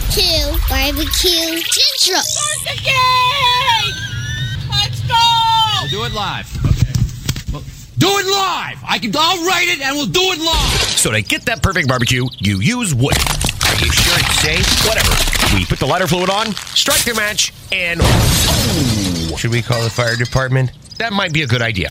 barbecue, barbecue, ginger. Let's go! We'll do it live. Okay. Well, do it live. I can. I'll write it, and we'll do it live. So to get that perfect barbecue, you use wood. Are you sure it's safe? Whatever. We put the lighter fluid on, strike the match, and oh, should we call the fire department? That might be a good idea.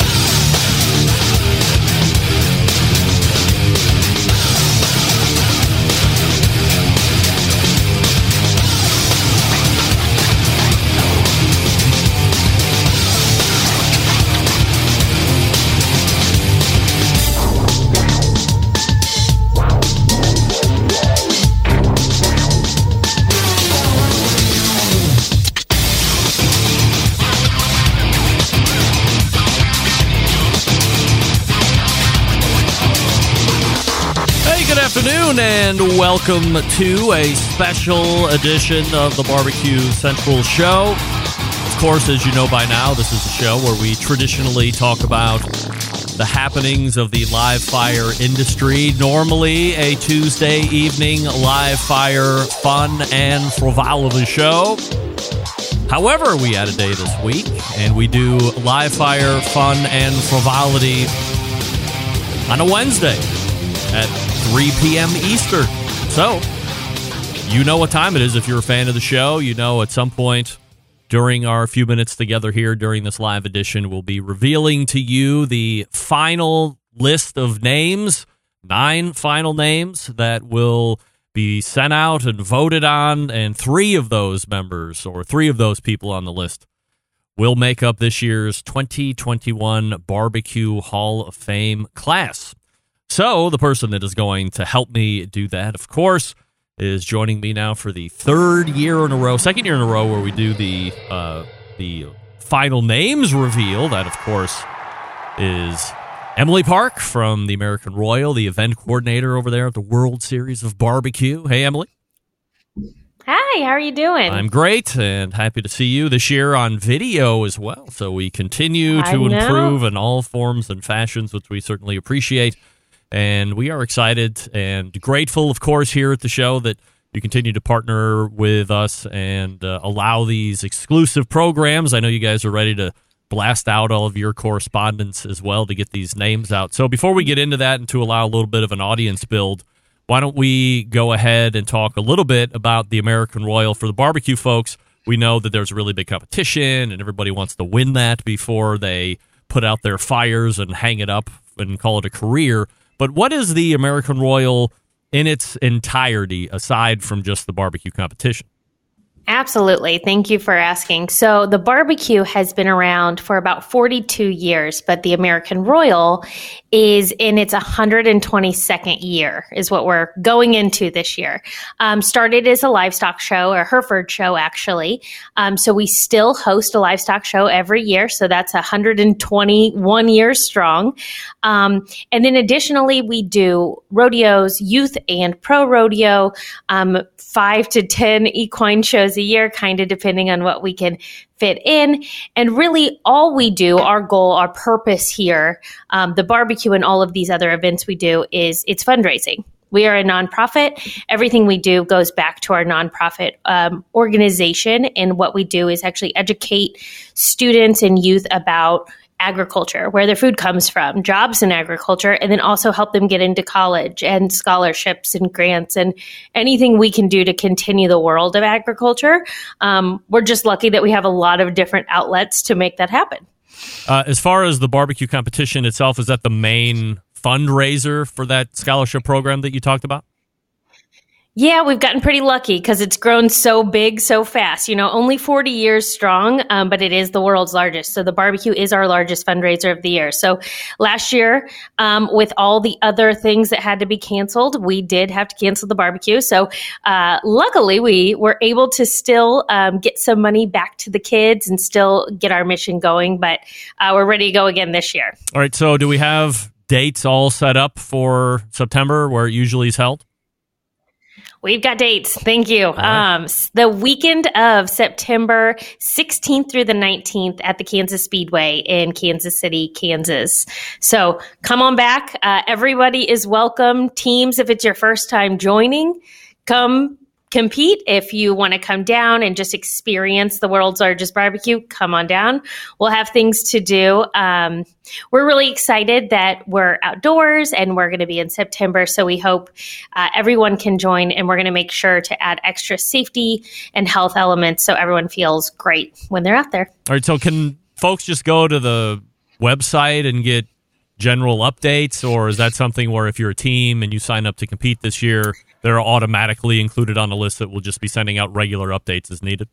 Afternoon, and welcome to a special edition of the Barbecue Central Show. Of course, as you know by now, this is a show where we traditionally talk about the happenings of the live fire industry. Normally, a Tuesday evening live fire fun and frivolity show. However, we had a day this week, and we do live fire fun and frivolity on a Wednesday at 3 p.m. Eastern. So, you know what time it is if you're a fan of the show. You know at some point during our few minutes together here during this live edition, we'll be revealing to you the final list of names, nine final names that will be sent out and voted on, and three of those members or three of those people on the list will make up this year's 2021 Barbecue Hall of Fame class. So, the person that is going to help me do that, of course, is joining me now for the third year in a row, second year in a row, where we do the uh, the final names reveal. That, of course, is Emily Park from the American Royal, the event coordinator over there at the World Series of Barbecue. Hey, Emily. Hi, how are you doing? I'm great and happy to see you this year on video as well. So we continue to improve in all forms and fashions, which we certainly appreciate. And we are excited and grateful, of course, here at the show that you continue to partner with us and uh, allow these exclusive programs. I know you guys are ready to blast out all of your correspondence as well to get these names out. So before we get into that and to allow a little bit of an audience build, why don't we go ahead and talk a little bit about the American Royal for the barbecue folks? We know that there's a really big competition and everybody wants to win that before they put out their fires and hang it up and call it a career. But what is the American Royal in its entirety aside from just the barbecue competition? Absolutely. Thank you for asking. So, the barbecue has been around for about 42 years, but the American Royal is in its 122nd year, is what we're going into this year. Um, started as a livestock show, a Hereford show, actually. Um, so, we still host a livestock show every year. So, that's 121 years strong. Um, and then additionally, we do rodeos, youth and pro rodeo, um, five to 10 equine shows a year, kind of depending on what we can fit in. And really, all we do, our goal, our purpose here, um, the barbecue and all of these other events we do is it's fundraising. We are a nonprofit. Everything we do goes back to our nonprofit um, organization. And what we do is actually educate students and youth about agriculture, where their food comes from, jobs in agriculture, and then also help them get into college and scholarships and grants and anything we can do to continue the world of agriculture. Um, we're just lucky that we have a lot of different outlets to make that happen. Uh, as far as the barbecue competition itself, is that the main fundraiser for that scholarship program that you talked about? Yeah, we've gotten pretty lucky because it's grown so big so fast. You know, only 40 years strong, um, but it is the world's largest. So the barbecue is our largest fundraiser of the year. So last year, um, with all the other things that had to be canceled, we did have to cancel the barbecue. So uh, luckily, we were able to still um, get some money back to the kids and still get our mission going. But uh, we're ready to go again this year. All right. So, do we have dates all set up for September where it usually is held? We've got dates. Thank you. right. Um, the weekend of September 16th through the 19th at the Kansas Speedway in Kansas City, Kansas. So come on back. Uh, everybody is welcome. Teams, if it's your first time joining, come compete. If you want to come down and just experience the world's largest barbecue, come on down. We'll have things to do. Um, we're really excited that we're outdoors and we're going to be in September. So we hope uh, everyone can join and we're going to make sure to add extra safety and health elements so everyone feels great when they're out there. All right. So can folks just go to the website and get general updates, or is that something where if you're a team and you sign up to compete this year, they're automatically included on a list that we'll just be sending out regular updates as needed?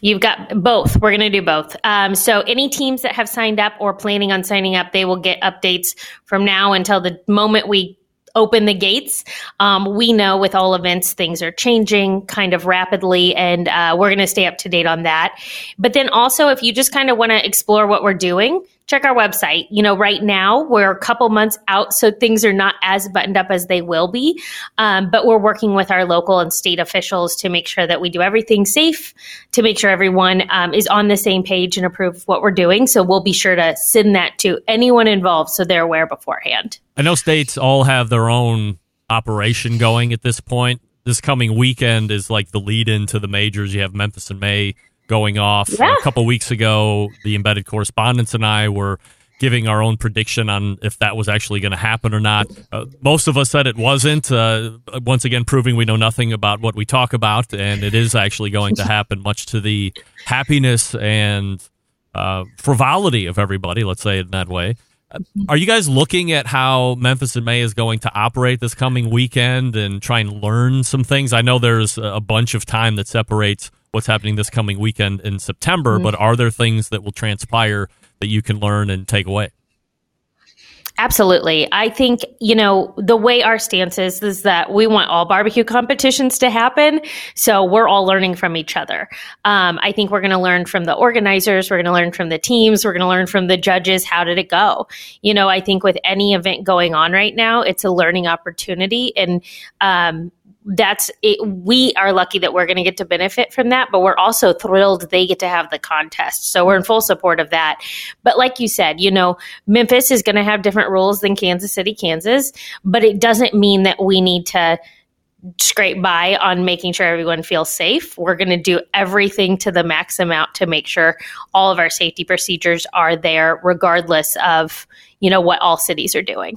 You've got both. We're going to do both. Um, so, any teams that have signed up or planning on signing up, they will get updates from now until the moment we open the gates. Um, we know with all events, things are changing kind of rapidly, and uh, we're going to stay up to date on that. But then also, if you just kind of want to explore what we're doing, check our website. You know, right now we're a couple months out, so things are not as buttoned up as they will be. Um, but we're working with our local and state officials to make sure that we do everything safe, to make sure everyone um, is on the same page and approve what we're doing. So we'll be sure to send that to anyone involved so they're aware beforehand. I know states all have their own operation going at this point. This coming weekend is like the lead into the majors. You have Memphis in May going off. Yeah. A couple weeks ago, the embedded correspondents and I were giving our own prediction on if that was actually going to happen or not. Uh, most of us said it wasn't. Uh, once again, proving we know nothing about what we talk about, and it is actually going to happen, much to the happiness and uh, frivolity of everybody. Let's say it in that way. Are you guys looking at how Memphis in May is going to operate this coming weekend and try and learn some things? I know there's a bunch of time that separates what's happening this coming weekend in September, Mm-hmm. but are there things that will transpire that you can learn and take away? Absolutely. I think, you know, the way our stance is, is that we want all barbecue competitions to happen. So we're all learning from each other. Um, I think we're going to learn from the organizers. We're going to learn from the teams. We're going to learn from the judges. How did it go? You know, I think with any event going on right now, it's a learning opportunity. And, um, that's it. We are lucky that we're going to get to benefit from that, but we're also thrilled they get to have the contest. So we're in full support of that. But like you said, you know, Memphis is going to have different rules than Kansas City, Kansas, but it doesn't mean that we need to scrape by on making sure everyone feels safe. We're going to do everything to the max amount to make sure all of our safety procedures are there, regardless of, you know, what all cities are doing.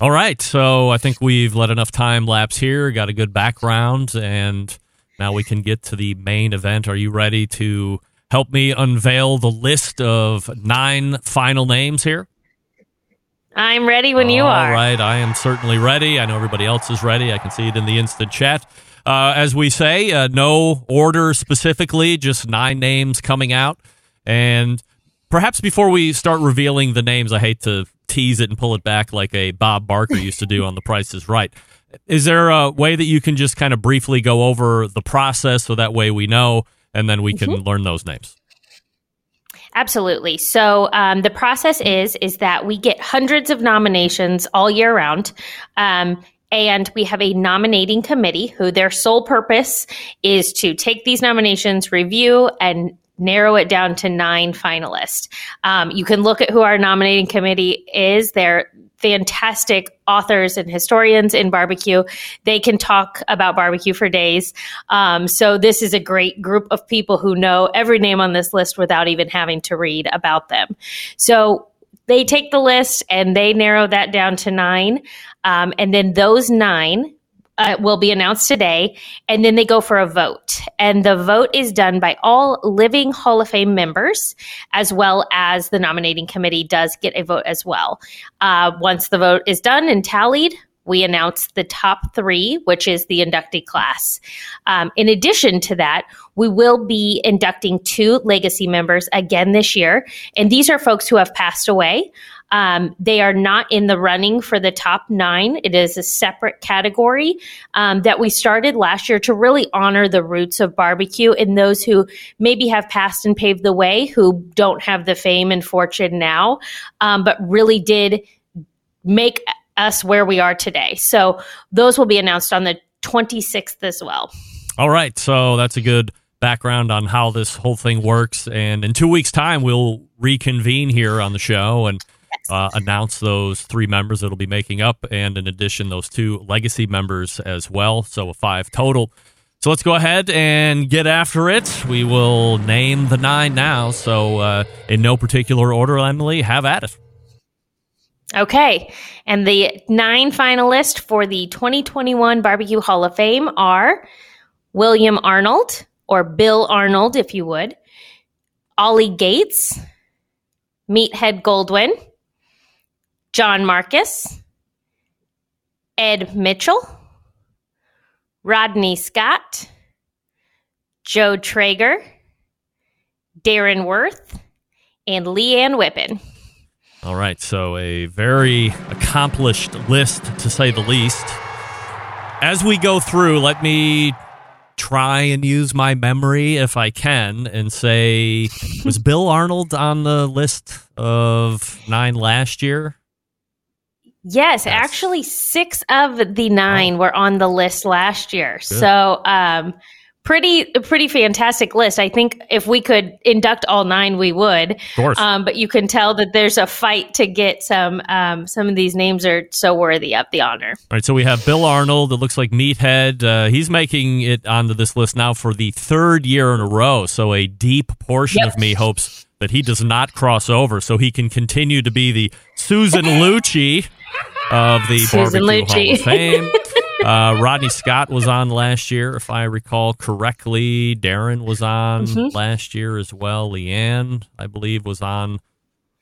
All right. So I think we've let enough time lapse here, got a good background, and now we can get to the main event. Are you ready to help me unveil the list of nine final names here? I'm ready when you are. All right. I am certainly ready. I know everybody else is ready. I can see it in the instant chat. Uh, as we say, uh, no order specifically, just nine names coming out. And perhaps before we start revealing the names, I hate to tease it and pull it back like a Bob Barker used to do on The Price is Right. Is there a way that you can just kind of briefly go over the process so that way we know and then we can learn those names? Absolutely. So um, the process is is that we get hundreds of nominations all year round. Um, and we have a nominating committee who their sole purpose is to take these nominations, review, and narrow it down to nine finalists. Um, you can look at who our nominating committee is. They're fantastic authors and historians in barbecue. They can talk about barbecue for days. Um, so this is a great group of people who know every name on this list without even having to read about them. So they take the list and they narrow that down to nine. Um, and then those nine uh, will be announced today, and then they go for a vote. And the vote is done by all living Hall of Fame members, as well as the nominating committee does get a vote as well. Uh, once the vote is done and tallied, we announce the top three, which is the inductee class. Um, in addition to that, we will be inducting two legacy members again this year. And these are folks who have passed away. Um, they are not in the running for the top nine. It is a separate category um, that we started last year to really honor the roots of barbecue and those who maybe have passed and paved the way, who don't have the fame and fortune now, um, but really did make us where we are today. So those will be announced on the 26th as well. All right. So that's a good background on how this whole thing works. And in two weeks' time, we'll reconvene here on the show and uh, announce those three members that'll be making up, and in addition, those two legacy members as well. So a five total. So let's go ahead and get after it. We will name the nine now. So, uh, in no particular order, Emily, have at it. Okay. And the nine finalists for the 2021 Barbecue Hall of Fame are William Arnold, or Bill Arnold, if you would, Ollie Gates, Meathead Goldwyn, John Markus, Ed Mitchell, Rodney Scott, Joe Traeger, Darren Warth, and Leanne Whippen. All right, so a very accomplished list to say the least. As we go through, let me try and use my memory if I can and say, was Bill Arnold on the list of nine last year? Yes, actually, six of the nine were on the list last year. So, um, pretty pretty fantastic list. I think if we could induct all nine, we would. Of course. Um, but you can tell that there's a fight to get some. Um, some of these names are so worthy of the honor. All right, so we have Bill Arnold. It looks like Meathead. Uh, he's making it onto this list now for the third year in a row. So a deep portion Yep. of me hopes that he does not cross over, so he can continue to be the Susan Lucci of the Susan Barbecue Hall Lucci. of Fame. Uh, Rodney Scott was on last year, if I recall correctly. Darren was on Mm-hmm. last year as well. Leanne, I believe, was on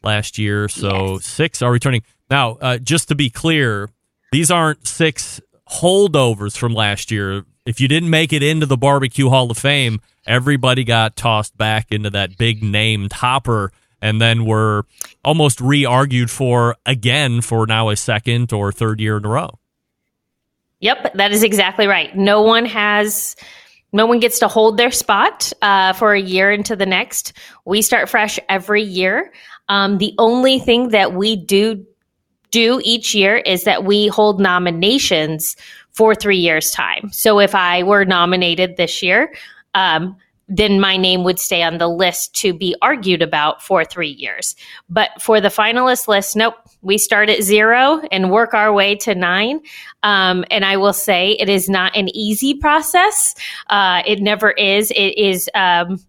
last year. So six are returning. Now, uh, just to be clear, these aren't six holdovers from last year. If you didn't make it into the Barbecue Hall of Fame, everybody got tossed back into that big named hopper and then were almost re argued for again for now a second or third year in a row. Yep, that is exactly right. No one has, no one gets to hold their spot uh, for a year into the next. We start fresh every year. Um, the only thing that we do do each year is that we hold nominations for three years' time. So if I were nominated this year, um, then my name would stay on the list to be argued about for three years. But for the finalist list, nope, we start at zero and work our way to nine. Um, and I will say it is not an easy process. Uh, it never is. It is. Um,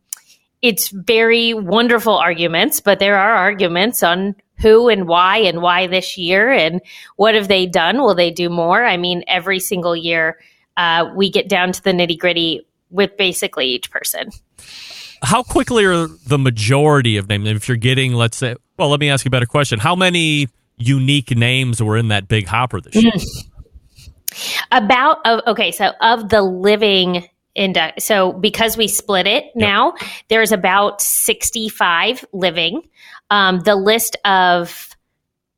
it's very wonderful arguments, but there are arguments on who and why and why this year and what have they done? Will they do more? I mean, every single year uh, we get down to the nitty gritty with basically each person. How quickly are the majority of names? If you're getting, let's say, well, let me ask you a better question. How many unique names were in that big hopper this year? About of okay, so of the living index, so because we split it now, there's about 65 living. Um, the list of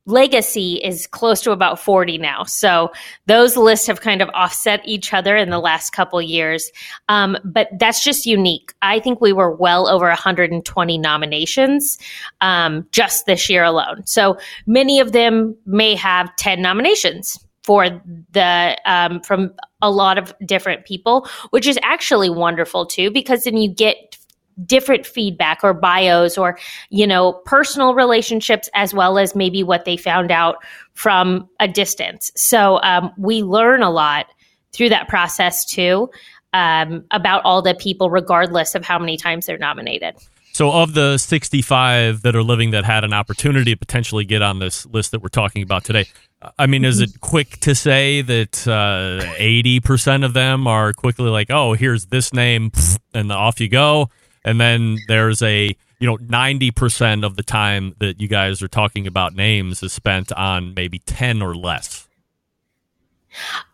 legacy is close to about 40 now. So those lists have kind of offset each other in the last couple years. Um, but that's just unique. I think we were well over 120 nominations um, just this year alone. So many of them may have 10 nominations for the um, from a lot of different people, which is actually wonderful too, because then you get different feedback or bios or you know personal relationships as well as maybe what they found out from a distance so um, we learn a lot through that process too um, about all the people regardless of how many times they're nominated So, of the 65 that are living that had an opportunity to potentially get on this list that we're talking about today, I mean, is it quick to say that uh, 80% of them are quickly like, oh, here's this name, and off you go? And then there's a, you know, 90% of the time that you guys are talking about names is spent on maybe 10 or less.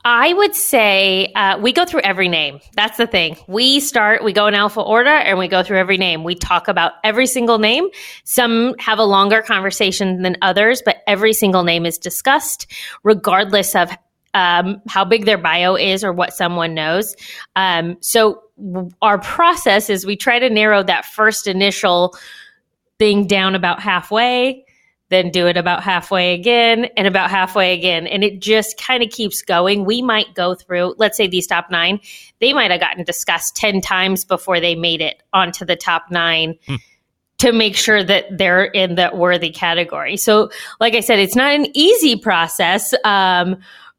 I would say uh, we go through every name. That's the thing. We start, we go in alpha order and we go through every name. We talk about every single name. Some have a longer conversation than others, but every single name is discussed, regardless of um, how big their bio is or what someone knows. Um, so our process is we try to narrow that first initial thing down about halfway then do it about halfway again and about halfway again. And it just kind of keeps going. We might go through, let's say these top nine, they might have gotten discussed 10 times before they made it onto the top nine. to make sure that they're in that worthy category. So, like I said, it's not an easy process. Um,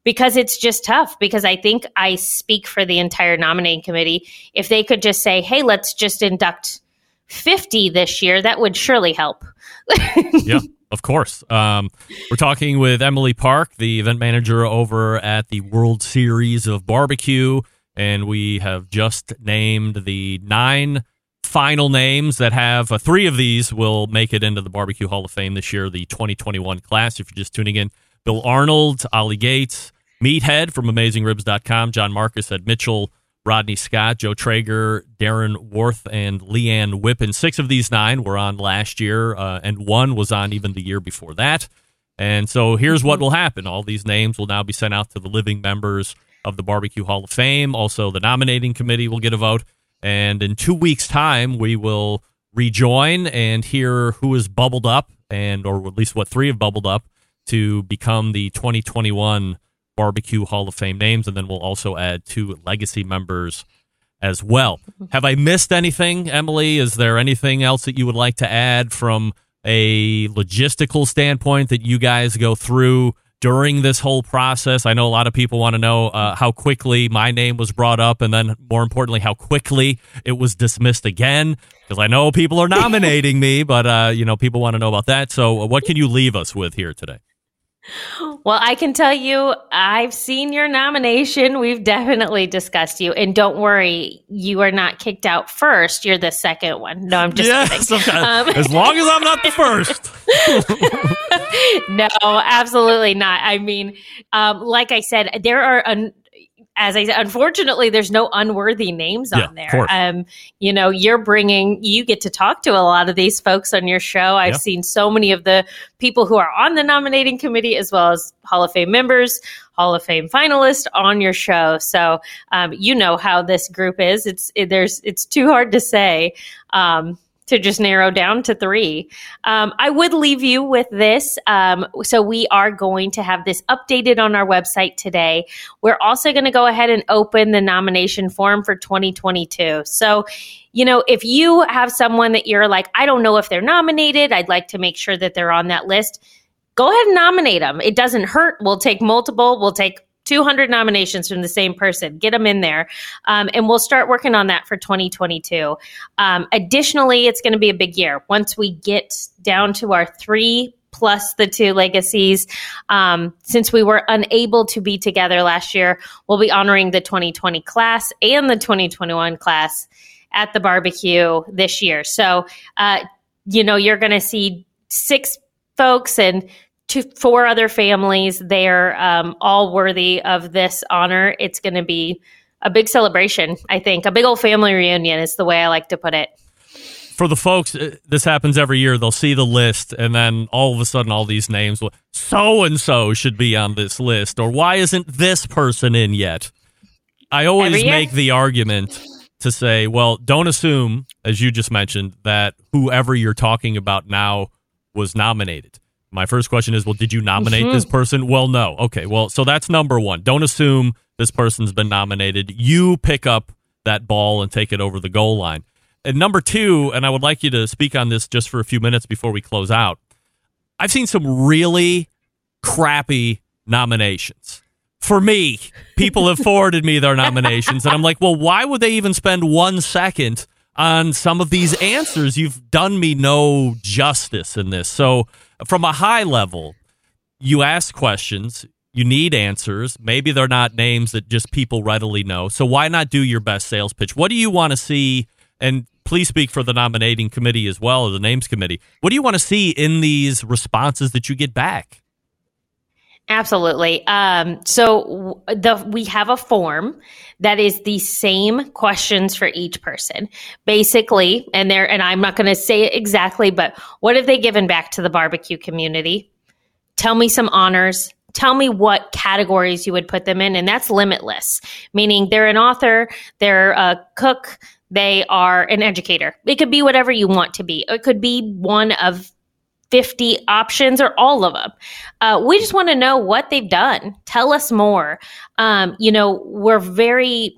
because it's just tough because I think I speak for the entire nominating committee. If they could just say, hey, let's just induct 50 this year, that would surely help. yeah, of course. Um, we're talking with Emily Park, the event manager over at the World Series of Barbecue, and we have just named the nine final names that have uh, three of these will make it into the Barbecue Hall of Fame this year, the 2021 class. If you're just tuning in, Bill Arnold, Ollie Gates, Meathead from AmazingRibs.com, John Markus Ed Mitchell, Rodney Scott, Joe Traeger, Darren Warth, and Leanne Whippen. Six of these nine were on last year, uh, and one was on even the year before that. And so here's what will happen all these names will now be sent out to the living members of the Barbecue Hall of Fame. Also, the nominating committee will get a vote. And in two weeks' time, we will rejoin and hear who has bubbled up, and or at least what three have bubbled up to become the 2021 Barbecue Hall of Fame names, and then we'll also add two legacy members as well. Have I missed anything, Emily? Is there anything else that you would like to add from a logistical standpoint that you guys go through during this whole process? I know a lot of people want to know uh, how quickly my name was brought up, and then more importantly, how quickly it was dismissed again. Because I know people are nominating me, but uh, you know people want to know about that. So, uh, what can you leave us with here today? Well, I can tell you, I've seen your nomination. We've definitely discussed you. And don't worry, you are not kicked out first. You're the second one. No, I'm just yes. Um, as long as I'm not the first. no, absolutely not. I mean, um, like I said, there are an, as I said, unfortunately, there's no unworthy names Yeah, on there. Um, you know, you're bringing, you get to talk to a lot of these folks on your show. I've Yeah. seen so many of the people who are on the nominating committee, as well as Hall of Fame members, Hall of Fame finalists on your show. So, um, you know how this group is. It's it, there's it's too hard to say. Um, to just narrow down to three. Um, I would leave you with this. Um, so we are going to have this updated on our website today. We're also going to go ahead and open the nomination form for 2022. So, you know, if you have someone that you're like, I don't know if they're nominated, I'd like to make sure that they're on that list. Go ahead and nominate them. It doesn't hurt. We'll take multiple. We'll take 200 nominations from the same person. Get them in there. Um, and we'll start working on that for 2022. Um, additionally, it's going to be a big year. Once we get down to our three plus the two legacies, um, since we were unable to be together last year, we'll be honoring the 2020 class and the 2021 class at the barbecue this year. So, uh, you know, you're going to see six folks and two, four other families. They're um, all worthy of this honor. It's going to be a big celebration, I think. A big old family reunion is the way I like to put it. For the folks, uh, this happens every year. They'll see the list, and then all of a sudden, all these names, so and so should be on this list, or why isn't this person in yet? I always make the argument to say, well, don't assume, as you just mentioned, that whoever you're talking about now was nominated. My first question is, well, did you nominate Mm-hmm. this person? Well, no. Okay, well, so that's number one. Don't assume this person's been nominated. You pick up that ball and take it over the goal line. And number two, and I would like you to speak on this just for a few minutes before we close out. I've seen some really crappy nominations. For me, people have forwarded me their nominations, and I'm like, well, why would they even spend one second on some of these answers? You've done me no justice in this. So, from a high level, you ask questions, you need answers. Maybe they're not names that just people readily know. So, why not do your best sales pitch? What do you want to see? And please speak for the nominating committee as well, or the names committee. What do you want to see in these responses that you get back? Absolutely. Um, so the we have a form that is the same questions for each person, basically. And there, and I'm not going to say it exactly, but what have they given back to the barbecue community? Tell me some honors. Tell me what categories you would put them in, and that's limitless. Meaning they're an author, they're a cook, they are an educator. It could be whatever you want to be. It could be one of 50 options or all of them. Uh, we just want to know what they've done. Tell us more. Um, you know, we're very.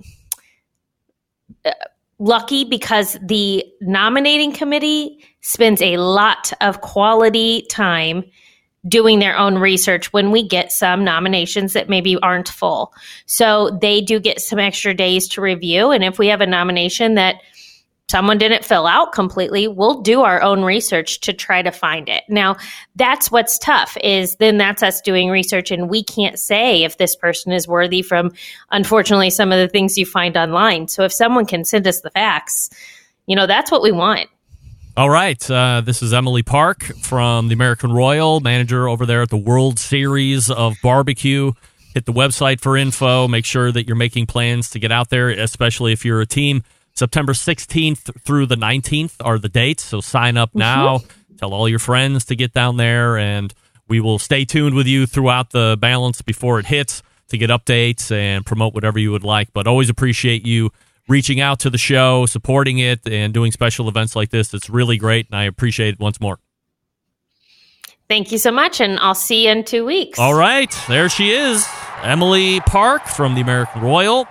uh, lucky because the nominating committee spends a lot of quality time doing their own research when we get some nominations that maybe aren't full. So they do get some extra days to review. And if we have a nomination that someone didn't fill out completely, we'll do our own research to try to find it. Now, that's what's tough is then that's us doing research and we can't say if this person is worthy from unfortunately some of the things you find online. So if someone can send us the facts, you know, that's what we want. All right. Uh, this is Emily Park from the American Royal, manager over there at the World Series of Barbecue. Hit the website for info. Make sure that you're making plans to get out there, especially if you're a team. September 16th through the 19th are the dates. So sign up now. Mm-hmm. Tell all your friends to get down there, and we will stay tuned with you throughout the balance before it hits to get updates and promote whatever you would like. But always appreciate you reaching out to the show, supporting it, and doing special events like this. It's really great, and I appreciate it once more. Thank you so much, and I'll see you in two weeks. All right, there she is, Emily Park from the American Royal.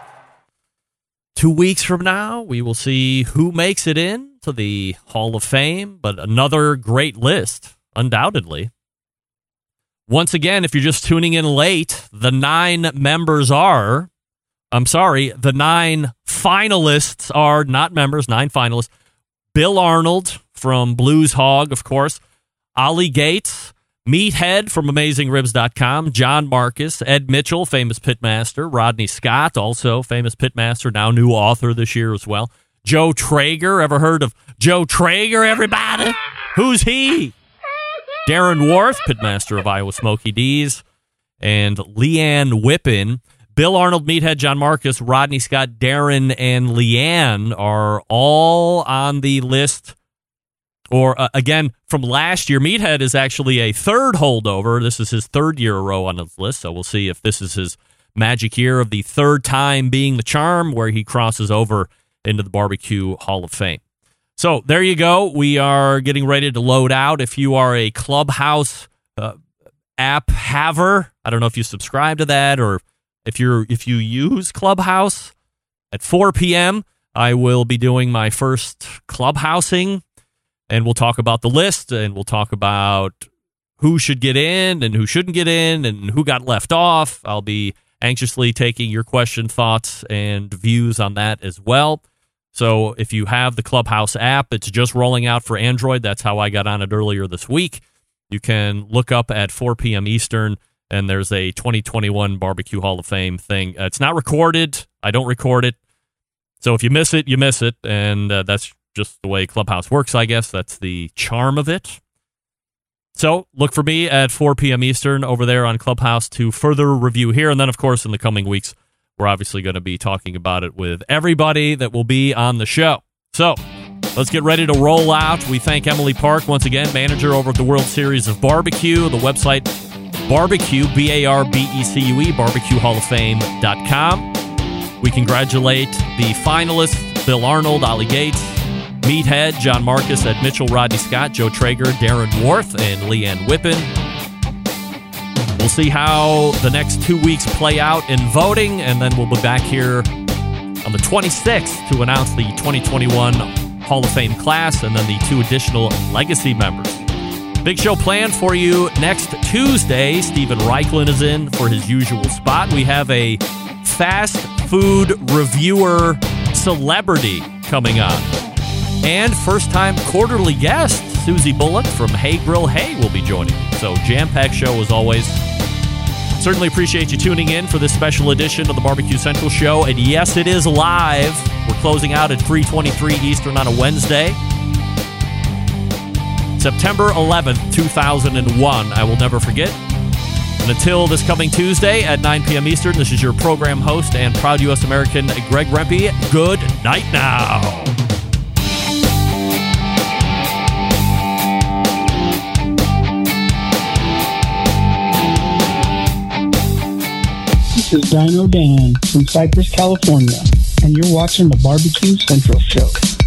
Two weeks from now, we will see who makes it in to the Hall of Fame, but another great list, undoubtedly. Once again, if you're just tuning in late, the nine members are I'm sorry, the nine finalists are not members, nine finalists. Bill Arnold from Blues Hog, of course, Ollie Gates, Meathead from AmazingRibs.com, John Markus, Ed Mitchell, famous pitmaster, Rodney Scott, also famous pitmaster, now new author this year as well. Joe Traeger, ever heard of Joe Traeger, everybody? Who's he? Darren Warth, pitmaster of Iowa Smokey D's, and Leanne Whippen Bill Arnold, Meathead, John Marcus, Rodney Scott, Darren, and Leanne are all on the list. Or uh, again, from last year, Meathead is actually a third holdover. This is his third year a row on the list. So we'll see if this is his magic year of the third time being the charm where he crosses over into the Barbecue Hall of Fame. So there you go. We are getting ready to load out. If you are a Clubhouse uh, app haver, I don't know if you subscribe to that or if you're if you use Clubhouse at 4 p.m., I will be doing my first clubhousing, and we'll talk about the list, and we'll talk about who should get in and who shouldn't get in, and who got left off. I'll be anxiously taking your question, thoughts, and views on that as well. So if you have the Clubhouse app, it's just rolling out for Android. That's how I got on it earlier this week. You can look up at 4 p.m. Eastern and there's a 2021 Barbecue Hall of Fame thing. Uh, it's not recorded. I don't record it. So if you miss it, you miss it. And uh, that's just the way Clubhouse works, I guess. That's the charm of it. So look for me at 4 p.m. Eastern over there on Clubhouse to further review here. And then, of course, in the coming weeks, we're obviously going to be talking about it with everybody that will be on the show. So let's get ready to roll out. We thank Emily Park once again, manager over at the World Series of Barbecue. The website Barbecue, B A R B E C U E, barbecuehalloffame.com. We congratulate the finalists Bill Arnold, Ollie Gates, Meathead, John Markus Ed Mitchell, Rodney Scott, Joe Traeger, Darren Warth, and Leanne Whippen. We'll see how the next two weeks play out in voting, and then we'll be back here on the 26th to announce the 2021 Hall of Fame class and then the two additional legacy members. Big show planned for you next Tuesday. Stephen Reichlin is in for his usual spot. We have a fast food reviewer celebrity coming on. And first time quarterly guest, Susie Bulloch from Hey Grill Hey will be joining. me. So, jam packed show as always. Certainly appreciate you tuning in for this special edition of the Barbecue Central Show. And yes, it is live. We're closing out at 323 Eastern on a Wednesday. September 11th, 2001. I will never forget. And until this coming Tuesday at 9 p.m. Eastern, this is your program host and proud U.S. American Greg Rempe. Good night now. This is Dino Dan from Cypress, California, and you're watching the Barbecue Central Show.